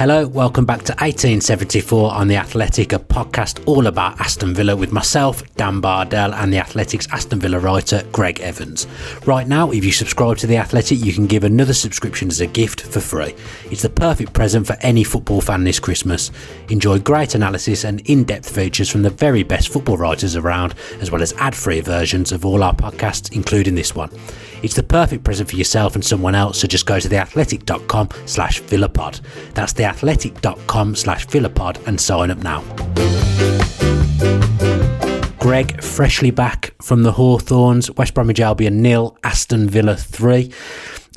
Hello, welcome back to 1874 on The Athletic, a podcast all about Aston Villa with myself, Dan Bardell, and The Athletic's Aston Villa writer, Greg Evans. Right now, if you subscribe to The Athletic, you can give another subscription as a gift for free. It's the perfect present for any football fan this Christmas. Enjoy great analysis and in depth features from the very best football writers around, as well as ad free versions of all our podcasts, including this one. It's the perfect present for yourself and someone else, so just go to theathletic.com slash villapod. That's theathletic.com slash villapod and sign up now. Greg, freshly back from the Hawthorns, West Bromwich Albion nil, Aston Villa 3.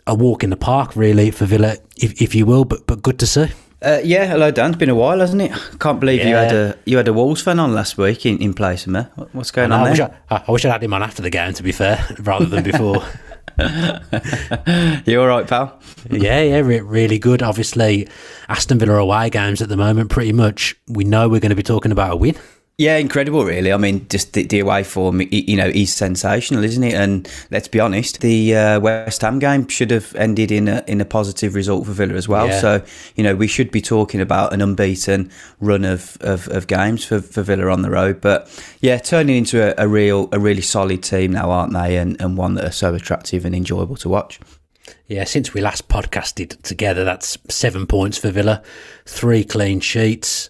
A walk in the park, really, for Villa, if, if you will, but, but good to see. Uh, yeah, hello Dan. It's been a while, hasn't it? Can't believe you had a you had a Wolves fan on last week in, in place of me. What's going I, on I wish there? I, I wish I'd had him on after the game, to be fair, rather than before. you all right, pal? yeah, yeah, re- really good. Obviously, Aston Villa away games at the moment, pretty much. We know we're going to be talking about a win. Yeah, incredible, really. I mean, just the, the away form, you know, is sensational, isn't it? And let's be honest, the uh, West Ham game should have ended in a in a positive result for Villa as well. Yeah. So, you know, we should be talking about an unbeaten run of, of, of games for, for Villa on the road. But yeah, turning into a, a real a really solid team now, aren't they? And and one that are so attractive and enjoyable to watch. Yeah, since we last podcasted together, that's seven points for Villa, three clean sheets,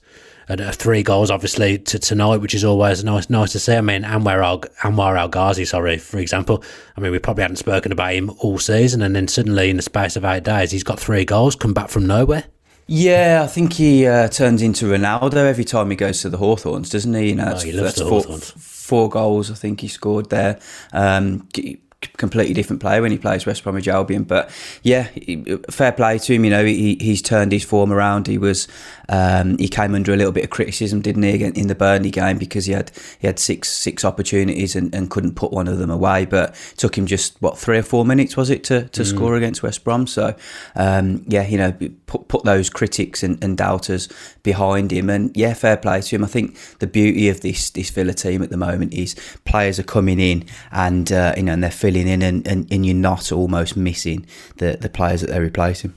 and uh, three goals, obviously, to tonight, which is always nice nice to see. I mean, Anwar, Al- Anwar El Ghazi, sorry, for example. I mean, we probably hadn't spoken about him all season, and then suddenly, in the space of eight days, he's got three goals, come back from nowhere. Yeah, I think he uh, turns into Ronaldo every time he goes to the Hawthorns, doesn't he? You know, Oh, he loves the four, Hawthorns. four goals I think he scored there. Um, completely different player when he plays West Bromwich Albion, but yeah, fair play to him. You know, he, he's turned his form around. He was um, he came under a little bit of criticism, didn't he, again in the Burnley game because he had he had six six opportunities and, and couldn't put one of them away. But it took him just what three or four minutes was it to, to score against West Brom? So um, yeah, you know, put put those critics and, and doubters behind him, and yeah, fair play to him. I think the beauty of this this Villa team at the moment is players are coming in and uh, you know and they're filling in, and, and, and you're not almost missing the the players that they're replacing.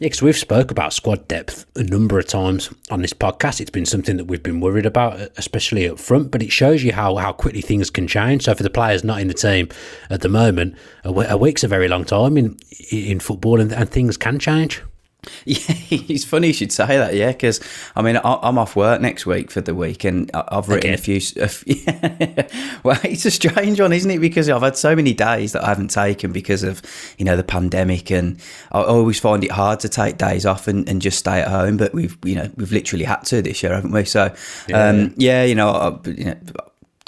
Yeah, because we've spoke about squad depth a number of times on this podcast. It's been something that we've been worried about, especially up front. But it shows you how, how quickly things can change. So for the players not in the team at the moment, a, a week's a very long time in in football, and, and things can change. Yeah, it's funny you should say that. Yeah, because I mean, I- I'm off work next week for the week, and I've written Again. a few. a f- well, it's a strange one, isn't it? Because I've had so many days that I haven't taken because of you know the pandemic, and I always find it hard to take days off and, and just stay at home. But we've you know we've literally had to this year, haven't we? So um, yeah, you know, I, you know,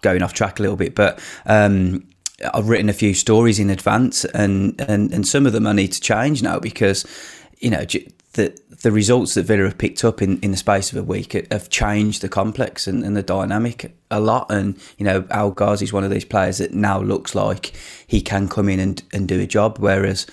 going off track a little bit, but. Um, I've written a few stories in advance, and, and, and some of them I need to change now because, you know, the the results that Villa have picked up in, in the space of a week have changed the complex and, and the dynamic a lot. And you know, El Ghazi is one of these players that now looks like he can come in and, and do a job, whereas.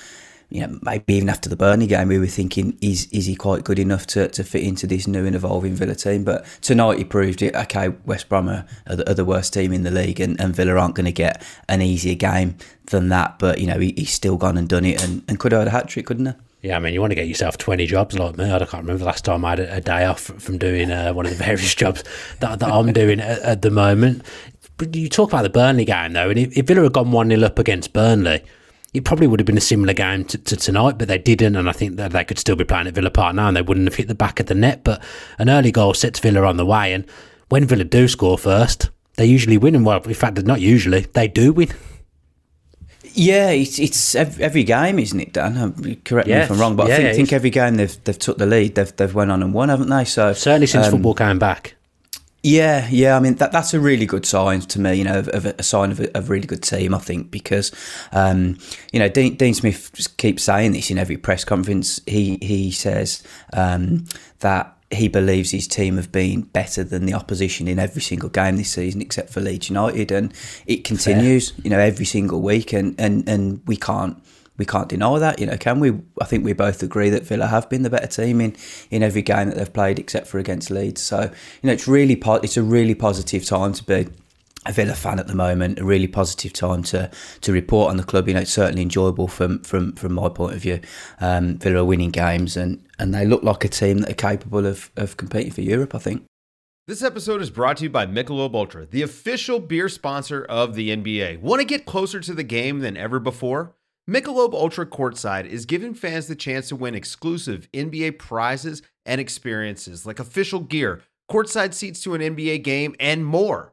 You know, maybe even after the Burnley game, we were thinking, is is he quite good enough to, to fit into this new and evolving Villa team? But tonight he proved it. Okay, West Brom are, are, the, are the worst team in the league, and, and Villa aren't going to get an easier game than that. But you know, he, he's still gone and done it, and, and could have had a hat trick, couldn't he? Yeah, I mean, you want to get yourself 20 jobs like me. I can't remember the last time I had a, day off from doing uh, one of the various jobs that, that I'm doing at, at the moment. But you talk about the Burnley game, though, and if, if Villa had gone 1 0 up against Burnley, it probably would have been a similar game to, to tonight, but they didn't, and I think that they could still be playing at Villa Park now, and they wouldn't have hit the back of the net. But an early goal sets Villa on the way, and when Villa do score first, they usually win. And well, in fact, not usually, they do win. Yeah, it's, it's every game, isn't it, Dan? Um, Correct me if I'm wrong, but yeah, I think, yeah, think every game they've they've took the lead, they've they've went on and won, haven't they? So Certainly since um, football came back. Yeah, yeah. I mean, that that's a really good sign to me. You know, of, of a, a sign of a, of a really good team. I think because, um, you know, Dean, Dean Smith keeps saying this in every press conference. He he says um, that he believes his team have been better than the opposition in every single game this season, except for Leeds United, and it continues. You know, every single week, and and and we can't we can't deny that, you know, can we? I think we both agree that Villa have been the better team in, in every game that they've played, except for against Leeds. So, you know, it's really po- it's a really positive time to be a Villa fan at the moment. A really positive time to to report on the club. You know, it's certainly enjoyable from from from my point of view. Um, Villa are winning games, and and they look like a team that are capable of of competing for Europe. I think. This episode is brought to you by Michelob Ultra, the official beer sponsor of the NBA. Want to get closer to the game than ever before? Michelob Ultra Courtside is giving fans the chance to win exclusive NBA prizes and experiences like official gear, courtside seats to an NBA game, and more.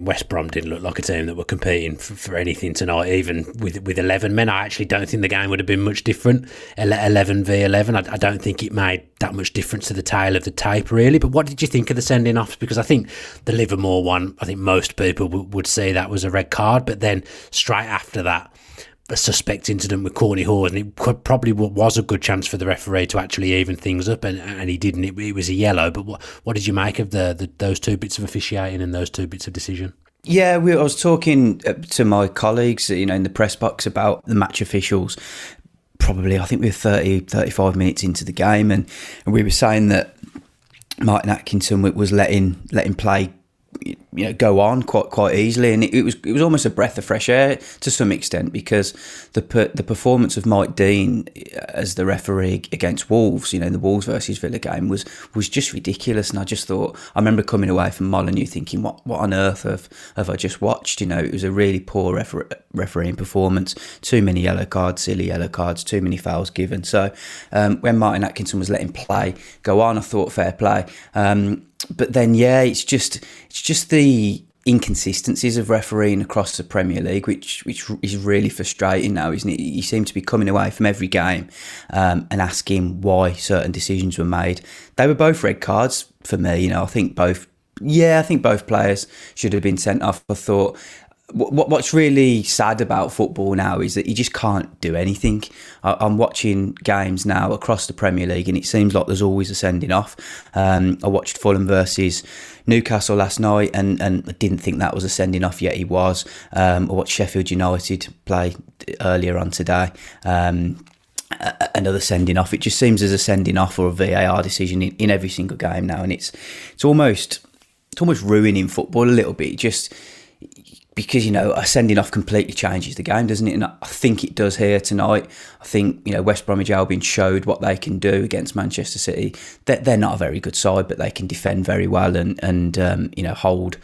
West Brom didn't look like a team that were competing for, for, anything tonight, even with with 11 men. I actually don't think the game would have been much different. 11 v 11. I, I, don't think it made that much difference to the tail of the tape, really. But what did you think of the sending offs? Because I think the Livermore one, I think most people w- would say that was a red card. But then straight after that, a suspect incident with Kortney Hause, and it could, probably was a good chance for the referee to actually even things up, and, and he didn't. It, it was a yellow. But what, what did you make of the, the those two bits of officiating and those two bits of decision? Yeah, we, I was talking uh, to my colleagues, you know, in the press box about the match officials. Probably, I think we were 30, 35 minutes into the game, and, and we were saying that Martin Atkinson was letting letting play you know go on quite quite easily, and it, it, was it was almost a breath of fresh air to some extent because the the performance of Mike Dean as the referee against Wolves, you know, the Wolves versus Villa game was was just ridiculous, and I just thought I remember coming away from Molineux thinking, what what on earth have have I just watched? You know, it was a really poor refer- refereeing performance, too many yellow cards, silly yellow cards, too many fouls given. So um, when Martin Atkinson was letting play go on, I thought fair play. Um, but then yeah, it's just it's just the inconsistencies of refereeing across the Premier League, which which is really frustrating now, isn't it? You seem to be coming away from every game um, and asking why certain decisions were made. They were both red cards for me. You know, I think both. Yeah, I think both players should have been sent off. I thought what's really sad about football now is that you just can't do anything. I'm watching games now across the Premier League, and it seems like there's always a sending off. Um, I watched Fulham versus Newcastle last night, and, and I didn't think that was a sending off, yet he was. Um, I watched Sheffield United play earlier on today. Um, another sending off. It just seems as a sending off or a VAR decision in, in every single game now, and it's it's almost it's almost ruining football a little bit. Just because you know a sending off completely changes the game, doesn't it? And I think it does here tonight. I think you know West Bromwich Albion showed what they can do against Manchester City. They're, they're not a very good side, but they can defend very well and and um, you know hold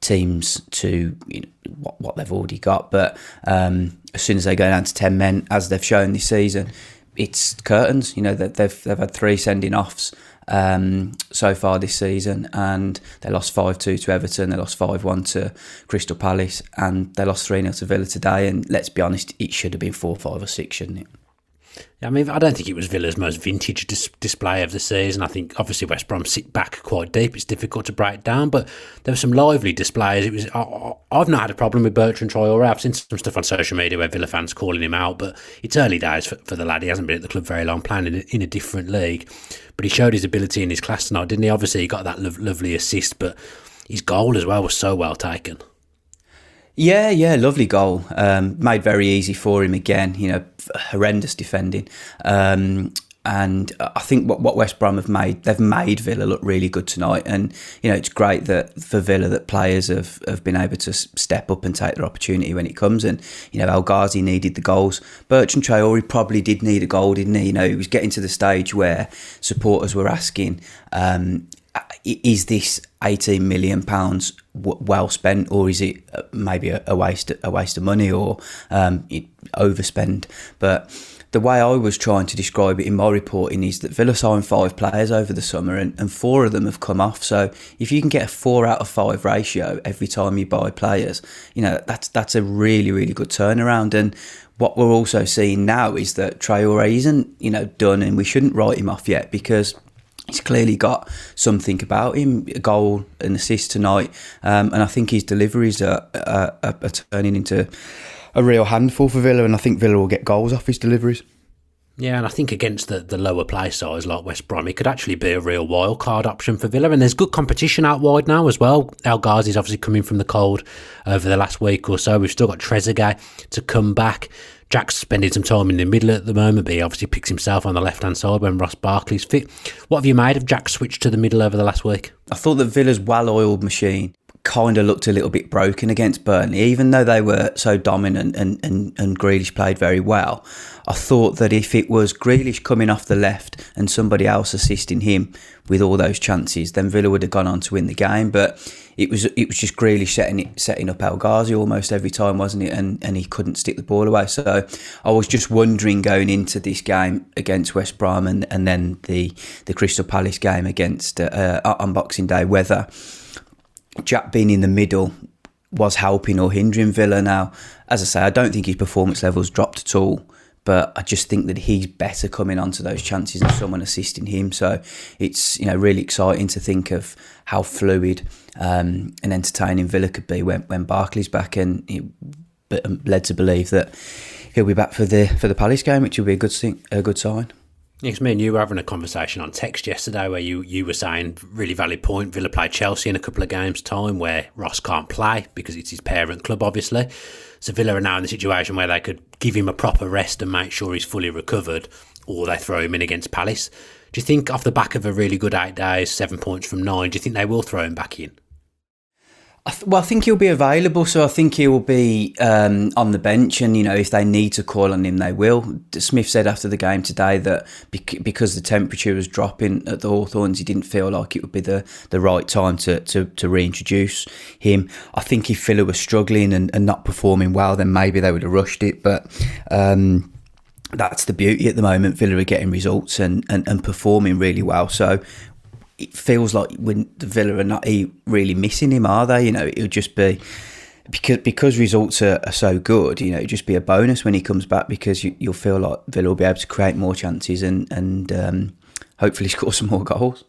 teams to you know, what, what they've already got. But um, as soon as they go down to ten men, as they've shown this season, it's curtains. You know they've they've had three sending offs um, so far this season, and they lost five two to Everton, they lost five one to Crystal Palace, and they lost three 0 to Villa today. And let's be honest, it should have been four five or six, shouldn't it? I mean, I don't think it was Villa's most vintage dis- display of the season. I think obviously West Brom sit back quite deep. It's difficult to break down, but there were some lively displays. It was I, have not had a problem with Bertrand Traore. I've seen some stuff on social media where Villa fans calling him out, but it's early days for, for the lad. He hasn't been at the club very long, playing in a, in a different league. But he showed his ability in his class tonight, didn't he? Obviously, he got that lo- lovely assist, but his goal as well was so well taken. Yeah, yeah, lovely goal. Um, made very easy for him again. You know, horrendous defending. Um, and I think what, what West Brom have made, they've made Villa look really good tonight. And you know, it's great that for Villa that players have, have been able to step up and take their opportunity when it comes. And you know, El Ghazi needed the goals. Bertrand Traore probably did need a goal, didn't he? You know, he was getting to the stage where supporters were asking, um, "Is this 18 million pounds well spent, or is it uh, maybe a, waste a waste of money or um, overspend? But the way I was trying to describe it in my reporting is that Villa signed five players over the summer and, and four of them have come off. So if you can get a four out of five ratio every time you buy players, you know that's that's a really really good turnaround. And what we're also seeing now is that Traore isn't you know done, and we shouldn't write him off yet because he's clearly got something about him, a goal, an assist tonight, um, and I think his deliveries are, are, are, turning into a real handful for Villa, and I think Villa will get goals off his deliveries. Yeah, and I think against the, the lower play size like West Brom, he could actually be a real wild card option for Villa. And there's good competition out wide now as well. El Ghazi's obviously coming from the cold over the last week or so. We've still got Trezeguet to come back. Jack's spending some time in the middle at the moment, but he obviously picks himself on the left hand side when Ross Barkley's fit. What have you made of Jack's switch to the middle over the last week? I thought that Villa's well oiled machine kind of looked a little bit broken against Burnley, even though they were so dominant and, and, and Grealish played very well. I thought that if it was Grealish coming off the left and somebody else assisting him with all those chances, then Villa would have gone on to win the game. But it was it was just Grealish setting it, setting up El Ghazi almost every time, wasn't it? And and he couldn't stick the ball away. So I was just wondering going into this game against West Brom and, and then the the Crystal Palace game against uh, on Boxing Day whether Jack being in the middle was helping or hindering Villa. Now, as I say, I don't think his performance levels dropped at all, but I just think that he's better coming onto those chances and someone assisting him. So it's you know really exciting to think of how fluid um, and entertaining Villa could be when when Barkley's back, and he, um, led to believe that he'll be back for the for the Palace game, which will be a good thing, a good sign. Yes, me and you were having a conversation on text yesterday where you, you were saying, really valid point, Villa play Chelsea in a couple of games' time where Ross can't play because it's his parent club, obviously. So Villa are now in the situation where they could give him a proper rest and make sure he's fully recovered, or they throw him in against Palace. Do you think, off the back of a really good eight days, seven points from nine, do you think they will throw him back in? Th- well, I think he'll be available, so I think he will be um, on the bench, and you know, if they need to call on him, they will. Smith said after the game today that bec- because the temperature was dropping at the Hawthorns, he didn't feel like it would be the, the right time to, to, to reintroduce him. I think if Villa was struggling and, and not performing well, then maybe they would have rushed it, but. Um, that's the beauty at the moment. Villa are getting results and, and, and performing really well. So it feels like when the Villa are not really missing him, are they? You know, it'll just be because because results are, are so good. You know, it'll just be a bonus when he comes back because you, will feel like Villa will be able to create more chances and and um, hopefully score some more goals.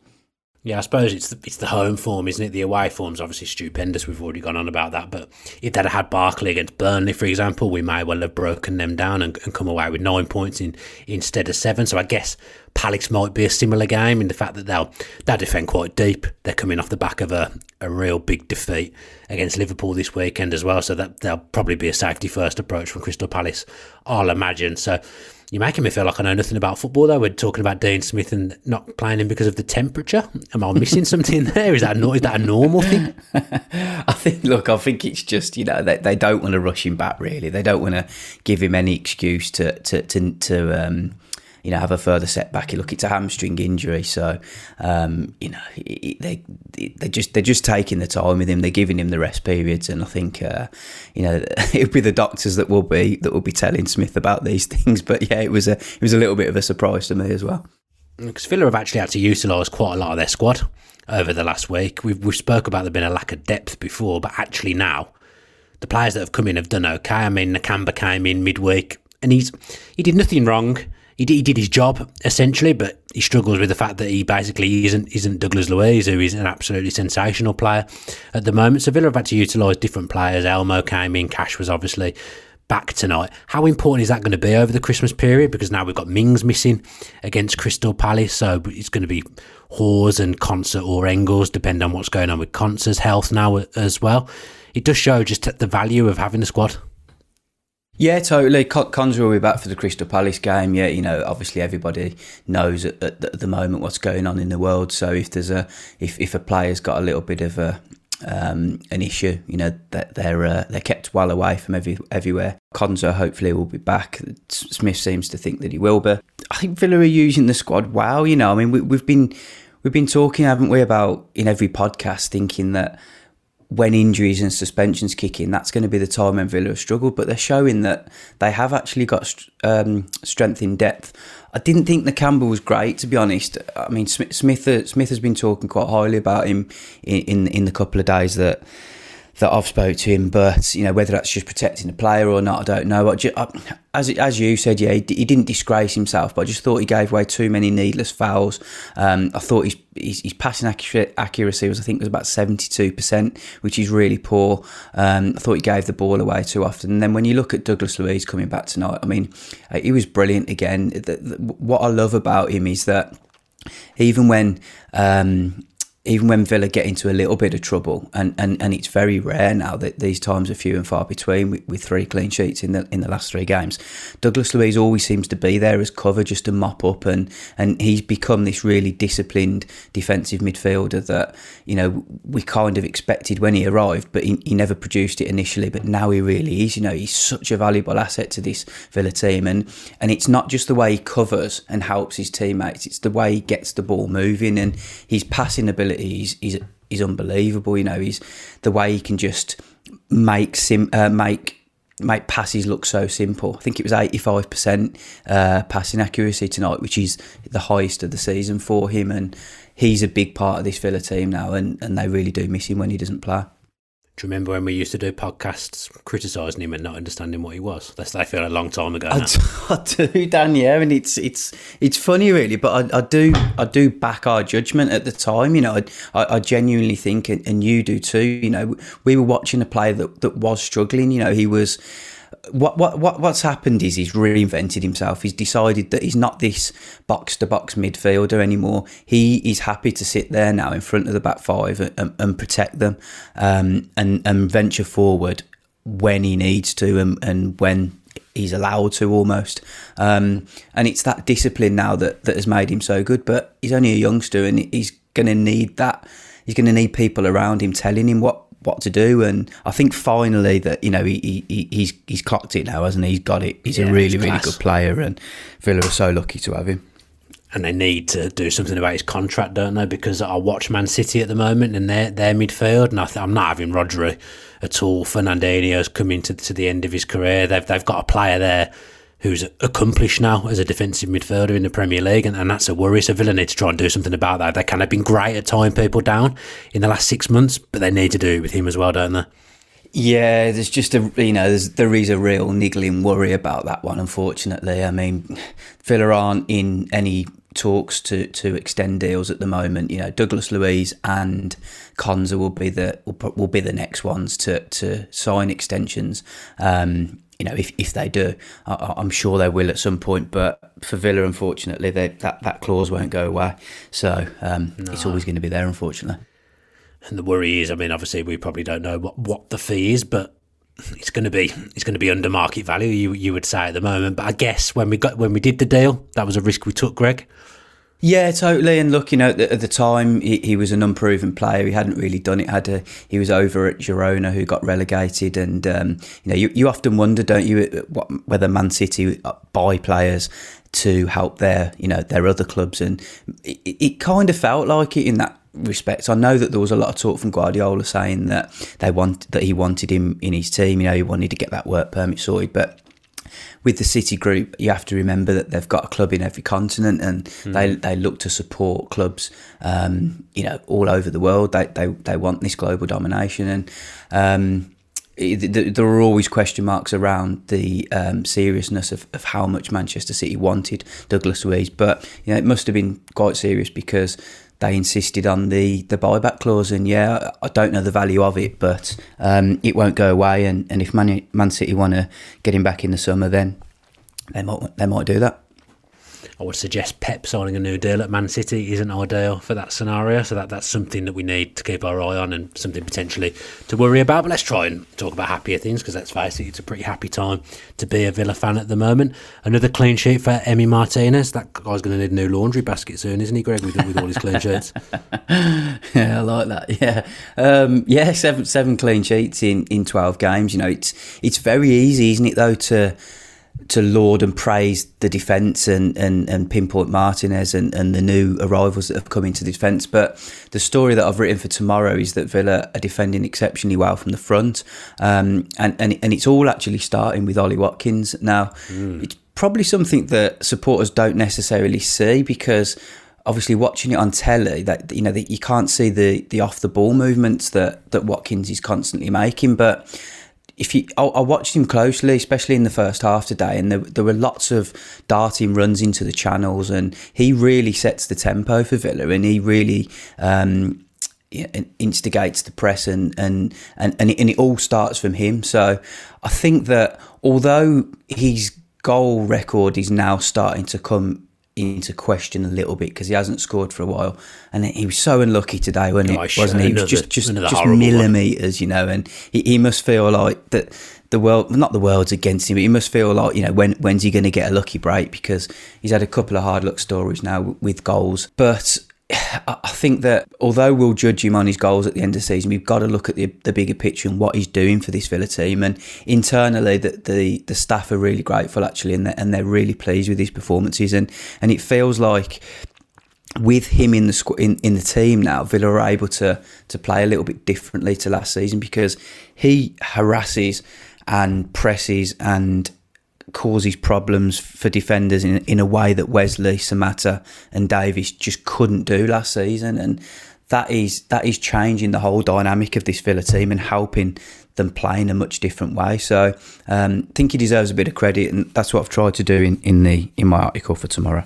Yeah, I suppose it's the, it's the home form, isn't it? The away form's obviously stupendous. We've already gone on about that. But if they'd had Barkley against Burnley, for example, we may well have broken them down and, and come away with nine points in, instead of seven. So I guess Palace might be a similar game in the fact that they'll they'll defend quite deep. They're coming off the back of a, a real big defeat against Liverpool this weekend as well. So that there'll probably be a safety first approach from Crystal Palace, I'll imagine. So you're making me feel like I know nothing about football, though. We're talking about Dean Smith and not playing him because of the temperature. Am I missing something there? Is that a, is that a normal thing? I think, look, I think it's just, you know, they, they don't want to rush him back, really. They don't want to give him any excuse to, to, to, to um, you know, have a further setback. Look, it's a hamstring injury, so um, you know they they just they're just taking the time with him. They're giving him the rest periods, and I think uh, you know it'll be the doctors that will be that will be telling Smith about these things. But yeah, it was a it was a little bit of a surprise to me as well. Because Villa have actually had to utilise quite a lot of their squad over the last week. We've we spoke about there being a lack of depth before, but actually now the players that have come in have done okay. I mean, Nakamba came in midweek and he's he did nothing wrong he did, he did his job essentially, but he struggles with the fact that he basically isn't isn't Douglas Luiz, who is an absolutely sensational player at the moment. So Villa have had to utilise different players. Elmo came in, Cash was obviously back tonight. How important is that going to be over the Christmas period? Because now we've got Mings missing against Crystal Palace, so it's going to be Hause and Konsa or Engels, depending on what's going on with Konsa's health now uh, as well. It does show just the value of having a squad. Yeah, totally. Konsa will be back for the Crystal Palace game. Yeah, you know, obviously everybody knows at, at, the moment what's going on in the world. So if there's a if, if a player's got a little bit of a um, an issue, you know, that they're uh, they're kept well away from every everywhere. Konsa hopefully will be back. Smith seems to think that he will be. I think Villa are using the squad well. You know, I mean, we, we've been we've been talking, haven't we, about in every podcast thinking that when injuries and suspensions kick in, that's going to be the time when Villa have struggled. But they're showing that they have actually got um, strength in depth. I didn't think Nakamba was great, to be honest. I mean, Smith Smith, uh, Smith has been talking quite highly about him in, in, in the couple of days that that I've spoke to him, but you know whether that's just protecting the player or not, I don't know. I, as as you said, yeah, he, he, didn't disgrace himself, but I just thought he gave away too many needless fouls. Um, I thought his, his, his passing accuracy was I think was about seventy two percent, which is really poor. Um, I thought he gave the ball away too often. And then when you look at Douglas Luiz coming back tonight, I mean, uh, he was brilliant again. The, the, what I love about him is that even when um, even when Villa get into a little bit of trouble, and, and, and it's very rare now that these times are few and far between with, with, three clean sheets in the in the last three games. Douglas Luiz always seems to be there as cover just to mop up, and and he's become this really disciplined defensive midfielder that you know we kind of expected when he arrived, but he, he never produced it initially. But now he really is. You know, he's such a valuable asset to this Villa team, and and it's not just the way he covers and helps his teammates; it's the way he gets the ball moving and his passing ability ability is is is unbelievable. You know, he's the way he can just make sim uh, make make passes look so simple. I think it was eighty five percent uh, passing accuracy tonight, which is the highest of the season for him, and he's a big part of this Villa team now, and, and they really do miss him when he doesn't play. Do you remember when we used to do podcasts criticising him and not understanding what he was? That's I feel a long time ago. I do, Dan. Yeah, and it's it's it's funny, really. But I, I do I do back our judgment at the time. You know, I, I genuinely think, and you do too. You know, we were watching a player that that was struggling. You know, he was what, what, what what's happened is he's reinvented himself. He's decided that he's not this box to box midfielder anymore. He is happy to sit there now in front of the back five and, and protect them um, and, and venture forward when he needs to and, and when he's allowed to almost. Um, and it's that discipline now that, that has made him so good. But he's only a youngster and he's going to need that. He's going to need people around him telling him what what to do. And I think finally that you know he, he he's he's clocked it now, hasn't he? He's got it. He's yeah, a really really good player, and Villa are so lucky to have him. And they need to do something about his contract, don't they? Because I watch Man City at the moment and their their midfield, and I am not having Rodri at all. Fernandinho's coming to, to the end of his career. They've they've got a player there who's accomplished now as a defensive midfielder in the Premier League, and, and that's a worry. So Villa need to try and do something about that. They kind of been great at tying people down in the last six months, but they need to do it with him as well, don't they? Yeah, there's just a you know there is a real niggling worry about that one. Unfortunately, I mean, Villa aren't in any talks to to extend deals at the moment. You know, Douglas Luiz and Konsa will be the will, will be the next ones to to sign extensions. Um, you know, if, if they do, I, am sure they will at some point. But for Villa, unfortunately, they, that that clause won't go away. So um, no. it's always going to be there, unfortunately. And the worry is, I mean, obviously, we probably don't know what, what the fee is, but it's going to be it's going to be under market value. You you would say at the moment, but I guess when we got when we did the deal, that was a risk we took, Greg. Yeah, totally. And look, you know, at the time he, he, was an unproven player. He hadn't really done it. Had a, he was over at Girona, who got relegated, and um, you know, you, you often wonder, don't you, what, whether Man City buy players to help their you know their other clubs, and it, it kind of felt like it in that respect. I know that there was a lot of talk from Guardiola saying that they want that he wanted him in his team. You know, he wanted to get that work permit sorted, but with the City Group, you have to remember that they've got a club in every continent, and mm. they they look to support clubs, um, you know, all over the world. They they they want this global domination, and um, there are always question marks around the um, seriousness of, of how much Manchester City wanted Douglas Luiz, but you know it must have been quite serious because they insisted on the, the buyback clause, and yeah, I don't know the value of it, but um, it won't go away. And, and if Man, Man City want to get him back in the summer, then they might they might do that. I would suggest Pep signing a new deal at Man City isn't ideal for that scenario. So that that's something that we need to keep our eye on and something potentially to worry about. But let's try and talk about happier things because let's face it, it's a pretty happy time to be a Villa fan at the moment. Another clean sheet for Emi Martinez. That guy's going to need a new laundry basket soon, isn't he, Greg? With, with all his clean sheets. yeah, I like that. Yeah, um, yeah, seven seven clean sheets in in twelve games. You know, it's it's very easy, isn't it, though, to to laud and praise the defence and, and, and pinpoint Martinez and, and the new arrivals that have come into the defence. But the story that I've written for tomorrow is that Villa are defending exceptionally well from the front. Um, and, and, and it's all actually starting with Ollie Watkins. Now, mm. it's probably something that supporters don't necessarily see because obviously watching it on telly that you know that you can't see the the off the ball movements that that Watkins is constantly making but if you I, I, watched him closely especially in the first half today and there, there were lots of darting runs into the channels and he really sets the tempo for Villa and he really um, instigates the press and and and and it, and it all starts from him. So I think that although his goal record is now starting to come into question a little bit because he hasn't scored for a while, and he was so unlucky today, wasn't, Gosh, oh, it? wasn't he? Another, just just just millimeters, one. you know, and he, he must feel like that the world, not the world's against him, but he must feel like you know when when's he going to get a lucky break because he's had a couple of hard luck stories now with goals, but I think that although we'll judge him on his goals at the end of the season, we've got to look at the, the bigger picture and what he's doing for this Villa team. And internally, that the, the staff are really grateful actually, and they're, and they're really pleased with his performances. And and it feels like with him in the in, in the team now, Villa are able to to play a little bit differently to last season because he harasses and presses and causes problems for defenders in, in a way that Wesley, Samatta, and Davies just couldn't do last season. And that is that is changing the whole dynamic of this Villa team and helping them play in a much different way. So um, I think he deserves a bit of credit, and that's what I've tried to do in, in the in my article for tomorrow.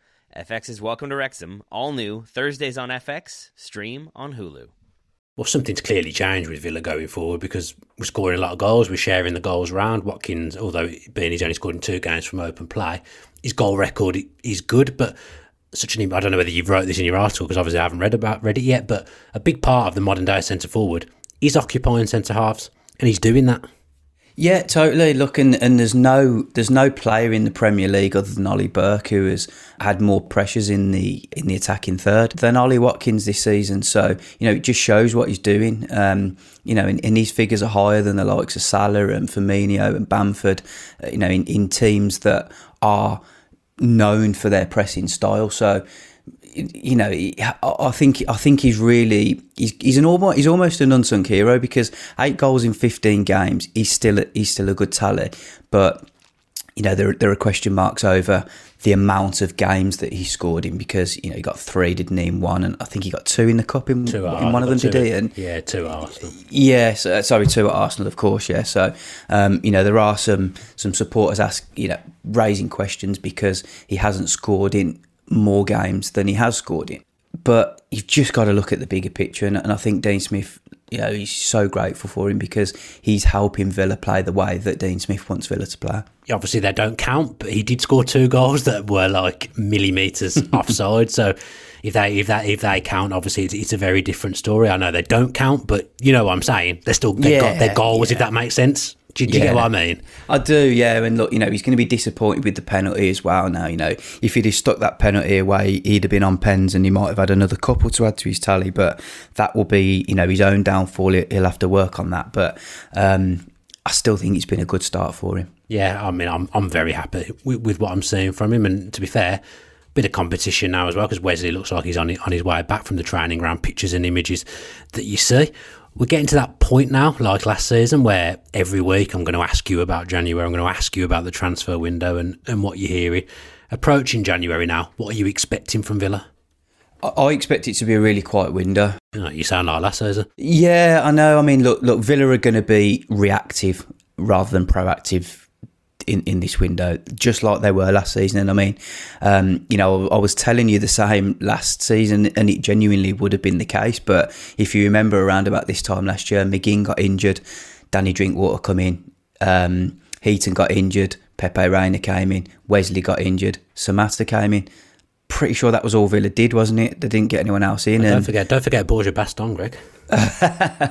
FX is Welcome to Wrexham, all new Thursdays on FX, stream on Hulu well, something's clearly changed with Villa going forward because we're scoring a lot of goals. We're sharing the goals around. Watkins, although being he's only scored in two games from open play, his goal record is good. But such an I don't know whether you've wrote this in your article because obviously I haven't read about read it yet. But a big part of the modern day centre forward is occupying centre halves, and he's doing that. Yeah, totally. Look, and, and there's no there's no player in the Premier League other than Ollie Burke who has had more pressures in the in the attacking third than Ollie Watkins this season. So you know, it just shows what he's doing. Um, you know, and, and his figures are higher than the likes of Salah and Firmino and Bamford. Uh, you know, in, in teams that are known for their pressing style. So you know, I think I think he's really he's he's an almost he's almost an unsung hero because eight goals in fifteen games. He's still a, he's still a good tally, but you know there there are question marks over the amount of games that he scored in because you know he got three, didn't he? In one, and I think he got two in the cup in, in one of them, did he? And yeah, two at Arsenal. Yes, uh, sorry, two at Arsenal, of course. Yeah, so um, you know there are some some supporters ask you know raising questions because he hasn't scored in more games than he has scored in. But you've just got to look at the bigger picture, and, and I think Dean Smith, you know, he's so grateful for him because he's helping Villa play the way that Dean Smith wants Villa to play. Yeah, Obviously, they don't count, but he did score two goals that were like millimeters offside. So if they if that if they count, obviously it's, it's, a very different story. I know they don't count, but you know what I'm saying. They're still they yeah, got their goals. Yeah. If that makes sense. Do, do you get what I mean? I do, yeah. And look, you know, he's going to be disappointed with the penalty as well. Now, you know, if he'd have stuck that penalty away, he'd have been on pens and he might have had another couple to add to his tally. But that will be, you know, his own downfall. He'll have to work on that. But um, I still think it's been a good start for him. Yeah, I mean, I'm I'm very happy with, with what I'm seeing from him. And to be fair, bit of competition now as well because Wesley looks like he's on on his way back from the training ground. Pictures and images that you see we're getting to that point now, like last season, where every week I'm going to ask you about January. I'm going to ask you about the transfer window and, and what you're hearing. Approaching January now, what are you expecting from Villa? I expect it to be a really quiet window. You, you sound like last season. Yeah, I know. I mean, look, look, Villa are going to be reactive rather than proactive in, in this window, just like they were last season. And I mean, um, you know, I was telling you the same last season, and it genuinely would have been the case. But if you remember around about this time last year, McGinn got injured, Danny Drinkwater come in, um, Heaton got injured, Pepe Reina came in, Wesley got injured, Samatta came in. Pretty sure that was all Villa did, wasn't it? They didn't get anyone else in. Well, don't forget, don't forget Borja Baston, Greg.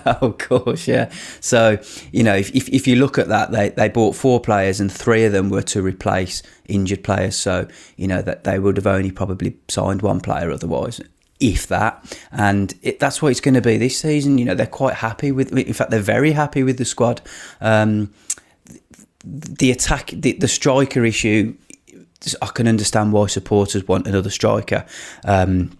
of course, yeah. So you know, if, if, if you look at that, they they bought four players and three of them were to replace injured players. So you know that they would have only probably signed one player otherwise. If that, and it, that's what it's going to be this season. You know, they're quite happy with. In fact, they're very happy with the squad. Um, the attack, the, the striker issue I can understand why supporters want another striker. Um,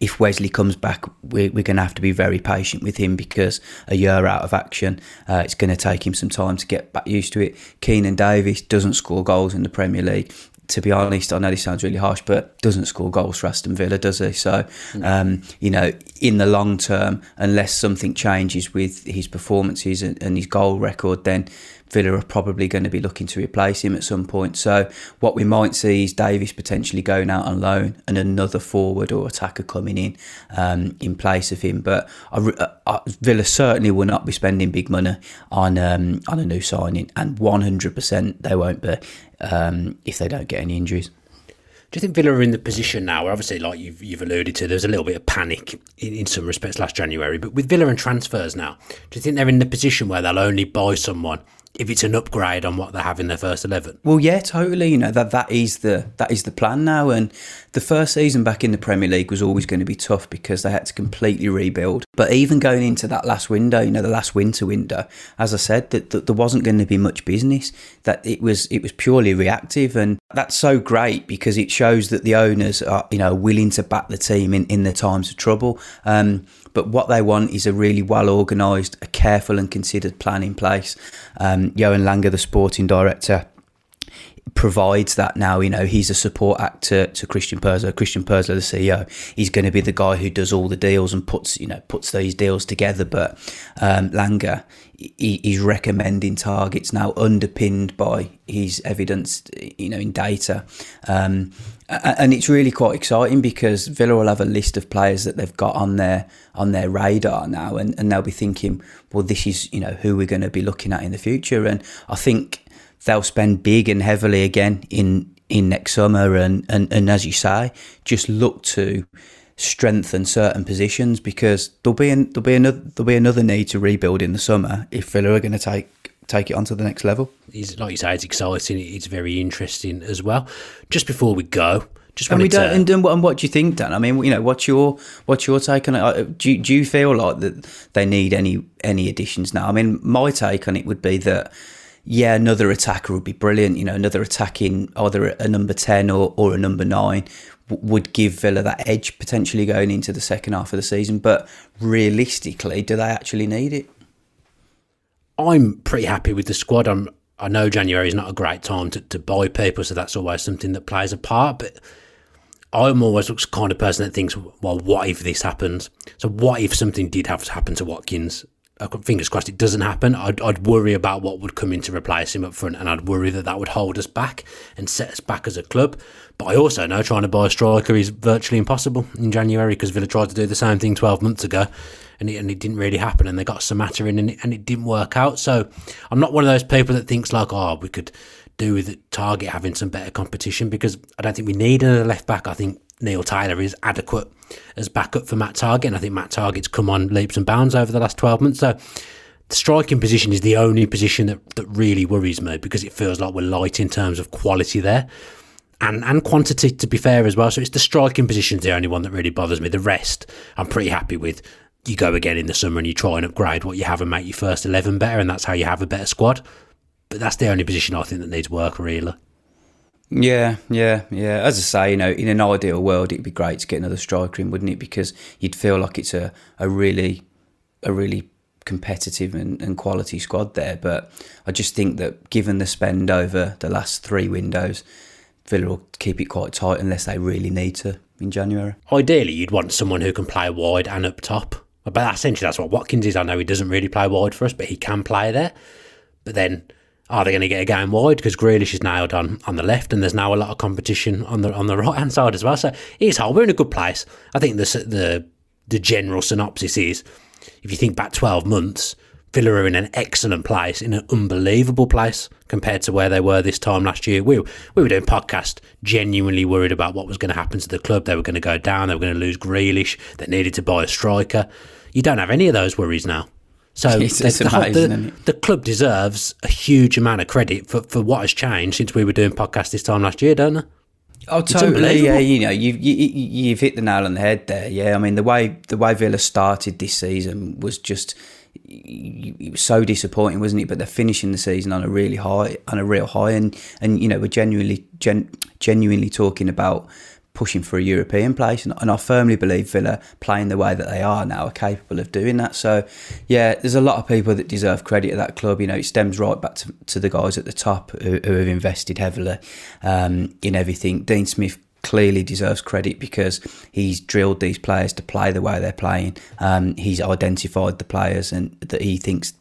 if Wesley comes back, we're, we're going to have to be very patient with him because a year out of action, uh, it's going to take him some time to get back used to it. Keinan Davis doesn't score goals in the Premier League. To be honest, I know this sounds really harsh, but doesn't score goals for Aston Villa, does he? So, um, you know, in the long term, unless something changes with his performances and, and his goal record, then Villa are probably going to be looking to replace him at some point. So what we might see is Davis potentially going out on loan and another forward or attacker coming in um, in place of him. But I, I, uh, uh, Villa certainly will not be spending big money on um, on a new signing, and 100% they won't be um, if they don't get any injuries. Do you think Villa are in the position now where obviously, like you've, you've alluded to, there's a little bit of panic in, in some respects last January, but with Villa and transfers now, do you think they're in the position where they'll only buy someone if it's an upgrade on what they have in their first eleven. Well, yeah, totally. You know that that is the that is the plan now. And the first season back in the Premier League was always going to be tough because they had to completely rebuild. But even going into that last window, you know, the last winter window, as I said, that, that there wasn't going to be much business. That it was it was purely reactive, and that's so great because it shows that the owners are you know willing to back the team in in the times of trouble. Um, but what they want is a really well organised, a careful and considered plan in place. Um, Johan Lange, the sporting director, provides that now. You know, he's a support actor to Christian Purslow. Christian Purslow, the CEO, he's going to be the guy who does all the deals and puts you know puts those deals together. But um, Lange, he, he's recommending targets now underpinned by his evidence, you know, in data. Um, and it's really quite exciting because Villa will have a list of players that they've got on their on their radar now, and, and they'll be thinking, well, this is you know who we're going to be looking at in the future, and I think they'll spend big and heavily again in in next summer, and and, and as you say, just look to strengthen certain positions because there'll be an, there'll be another there'll be another need to rebuild in the summer if Villa are going to take take it on to the next level. It's, like you say, it's exciting. It's very interesting as well. Just before we go, just and we don't, to, and, and, what, and what do you think, Dan? I mean, you know, what's your what's your take on it? Do you, do you feel like that they need any any additions now? I mean, my take on it would be that yeah, another attacker would be brilliant. You know, another attacking either a number ten or, or a number nine would give Villa that edge potentially going into the second half of the season. But realistically, do they actually need it? I'm pretty happy with the squad. I'm, I know January is not a great time to, to buy people, so that's always something that plays a part. But I'm always the kind of person that thinks, well, what if this happens? So, what if something did have to happen to Watkins? Uh, fingers crossed it doesn't happen. I'd, I'd worry about what would come in to replace him up front, and I'd worry that that would hold us back and set us back as a club. But I also know trying to buy a striker is virtually impossible in January because Villa tried to do the same thing 12 months ago and it, and it didn't really happen. And they got Samatta in and it, and it didn't work out. So I'm not one of those people that thinks like, oh, we could do with Targett having some better competition because I don't think we need another left back. I think Neil Taylor is adequate as backup for Matt Targett. And I think Matt Targett's come on leaps and bounds over the last 12 months. So the striking position is the only position that, that really worries me because it feels like we're light in terms of quality there and and quantity to be fair as well. So it's the striking position's the only one that really bothers me. The rest I'm pretty happy with. You go again in the summer and you try and upgrade what you have and make your first eleven better, and that's how you have a better squad. But that's the only position I think that needs work really. Yeah, yeah, yeah. As I say, you know, in an ideal world, it'd be great to get another striker in, wouldn't it? Because you'd feel like it's a, a really, a really competitive and, and quality squad there. But I just think that given the spend over the last three windows, Villa will keep it quite tight unless they really need to in January. Ideally, you'd want someone who can play wide and up top. But essentially, that's what Watkins is. I know he doesn't really play wide for us, but he can play there. But then are they going to get a game wide because Grealish is nailed on on the left, and there's now a lot of competition on the on the right hand side as well. So it's hard. We're in a good place. I think the the the general synopsis is, if you think back 12 months, Villa are in an excellent place, in an unbelievable place compared to where they were this time last year. We, we were doing podcast genuinely worried about what was going to happen to the club. They were going to go down. They were going to lose Grealish. They needed to buy a striker. You don't have any of those worries now. So It's- the, the, amazing, the, it? the club deserves a huge amount of credit for, for what has changed since we were doing podcasts this time last year, don't they? Oh, totally. Yeah, you know, you've you, you- you've hit the nail on the head there. Yeah, I mean, the way the way Villa started this season was just it was so disappointing, wasn't it? But they're finishing the season on a really high, on a real high, and and you know, we're genuinely gen, genuinely talking about pushing for a European place, and, and I firmly believe Villa playing the way that they are now are capable of doing that. So, yeah, there's a lot of people that deserve credit at that club. You know, it stems right back to, to the guys at the top who, who have invested heavily um, in everything. Dean Smith clearly deserves credit because he's drilled these players to play the way they're playing. Um, he's identified the players and that he thinks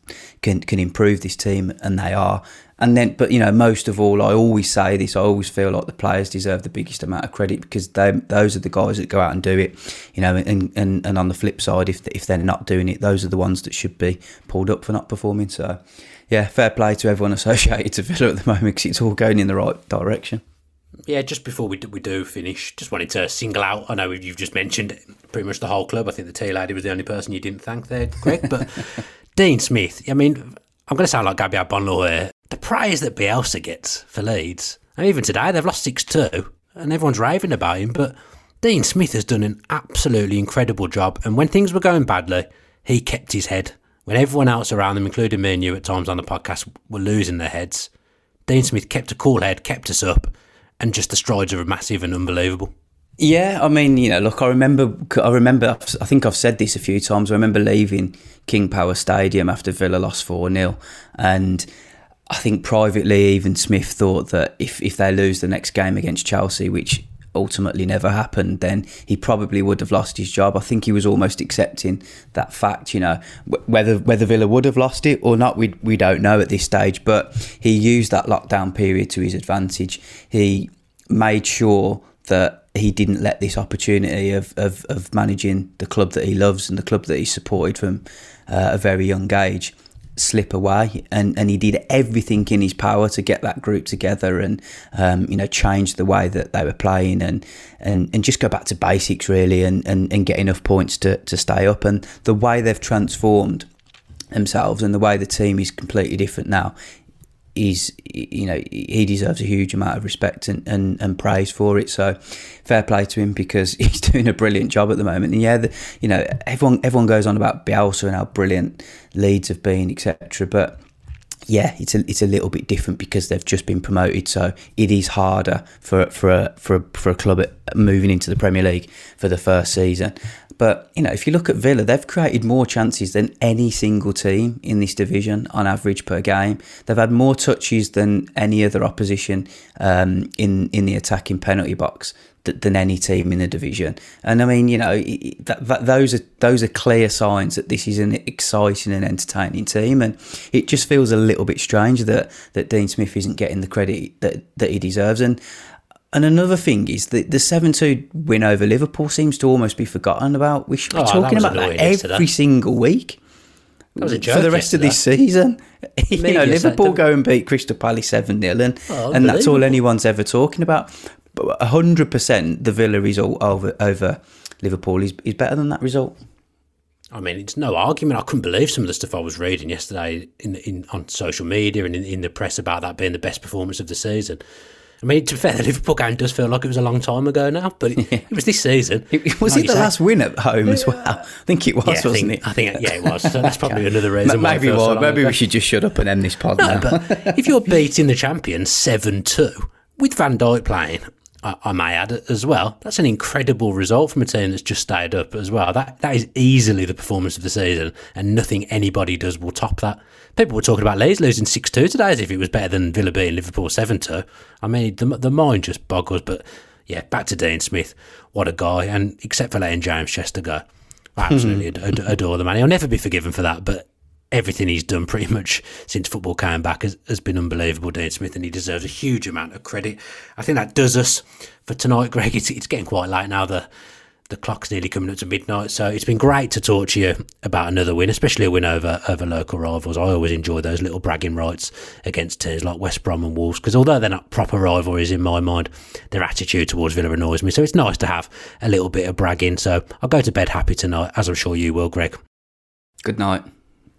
can can improve this team, and they are. And then, but you know, most of all, I always say this. I always feel like the players deserve the biggest amount of credit because they, those are the guys that go out and do it. You know, and, and, and on the flip side, if if they're not doing it, those are the ones that should be pulled up for not performing. So, yeah, fair play to everyone associated to Villa at the moment because it's all going in the right direction. Yeah, just before we do, we do finish, just wanted to single out. I know you've just mentioned pretty much the whole club. I think the tea lady was the only person you didn't thank there, Greg. But Dean Smith, I mean, I'm going to sound like Gabby Agbonlahor here. The praise that Bielsa gets for Leeds, and even today they've lost 6 2, and everyone's raving about him. But Dean Smith has done an absolutely incredible job. And when things were going badly, he kept his head. When everyone else around him, including me and you at times on the podcast, were losing their heads, Dean Smith kept a cool head, kept us up, and just the strides are massive and unbelievable. Yeah, I mean, you know, look, I remember, I remember, I think I've said this a few times. I remember leaving King Power Stadium after Villa lost 4 0. And I think privately, even Smith thought that if, if they lose the next game against Chelsea, which ultimately never happened, then he probably would have lost his job. I think he was almost accepting that fact, you know, whether whether Villa would have lost it or not, we we don't know at this stage. But he used that lockdown period to his advantage. He made sure that he didn't let this opportunity of, of, of managing the club that he loves and the club that he supported from uh, a very young age slip away and, and he did everything in his power to get that group together and um, you know change the way that they were playing and and, and just go back to basics really and, and, and get enough points to, to stay up. And the way they've transformed themselves and the way the team is completely different now is you know he deserves a huge amount of respect and, and, and praise for it. So fair play to him because he's doing a brilliant job at the moment. And yeah the, you know everyone everyone goes on about Bielsa and how brilliant Leeds have been etc but yeah, it's a it's a little bit different because they've just been promoted, so it is harder for for a for a, for a club moving into the Premier League for the first season. But you know, if you look at Villa, they've created more chances than any single team in this division on average per game. They've had more touches than any other opposition um, in in the attacking penalty box th- than any team in the division. And I mean, you know, those are those are clear signs that this is an exciting and entertaining team. And it just feels a little bit strange that that Dean Smith isn't getting the credit that that he deserves. And and another thing is that the seven two win over Liverpool seems to almost be forgotten about. We should be Oh, talking was about that every single week. That was a for the rest of this season. you know, Liverpool go and beat Crystal Palace 7 0, and, Oh, and that's all anyone's ever talking about. But 100% the Villa result over, over Liverpool is, is better than that result. I mean, it's no argument. I couldn't believe some of the stuff I was reading yesterday in, in on social media and in, in the press about that being the best performance of the season. I mean, to be fair, the Liverpool game does feel like it was a long time ago now, but it, it was this season. It, was Like it the say- last win at home as well? I think it was, Yeah, wasn't think, it? I think, yeah, it was. So that's probably another reason. why Maybe feels so maybe ago. we should just shut up and end this pod No, now. but if you're beating the champions 7 2 with Van Dijk playing, I, I may add as well, that's an incredible result from a team that's just started up as well. That That is easily the performance of the season, and nothing anybody does will top that. People were talking about Leeds losing 6 2 today as if it was better than Villa beating Liverpool 7 2. I mean, the, the mind just boggles, but yeah, back to Dean Smith. What a guy. And except for letting James Chester go, I hmm. absolutely ad- ad- adore the man. He'll never be forgiven for that, but everything he's done pretty much since football came back has, has been unbelievable, Dean Smith, and he deserves a huge amount of credit. I think that does us for tonight, Greg. It's, it's getting quite late now. The the clock's nearly coming up to midnight, so it's been great to talk to you about another win, especially a win over over local rivals. I always enjoy those little bragging rights against teams like West Brom and Wolves because although they're not proper rivalries in my mind, their attitude towards Villa annoys me. So it's nice to have a little bit of bragging. So I'll go to bed happy tonight, as I'm sure you will, Greg. Good night.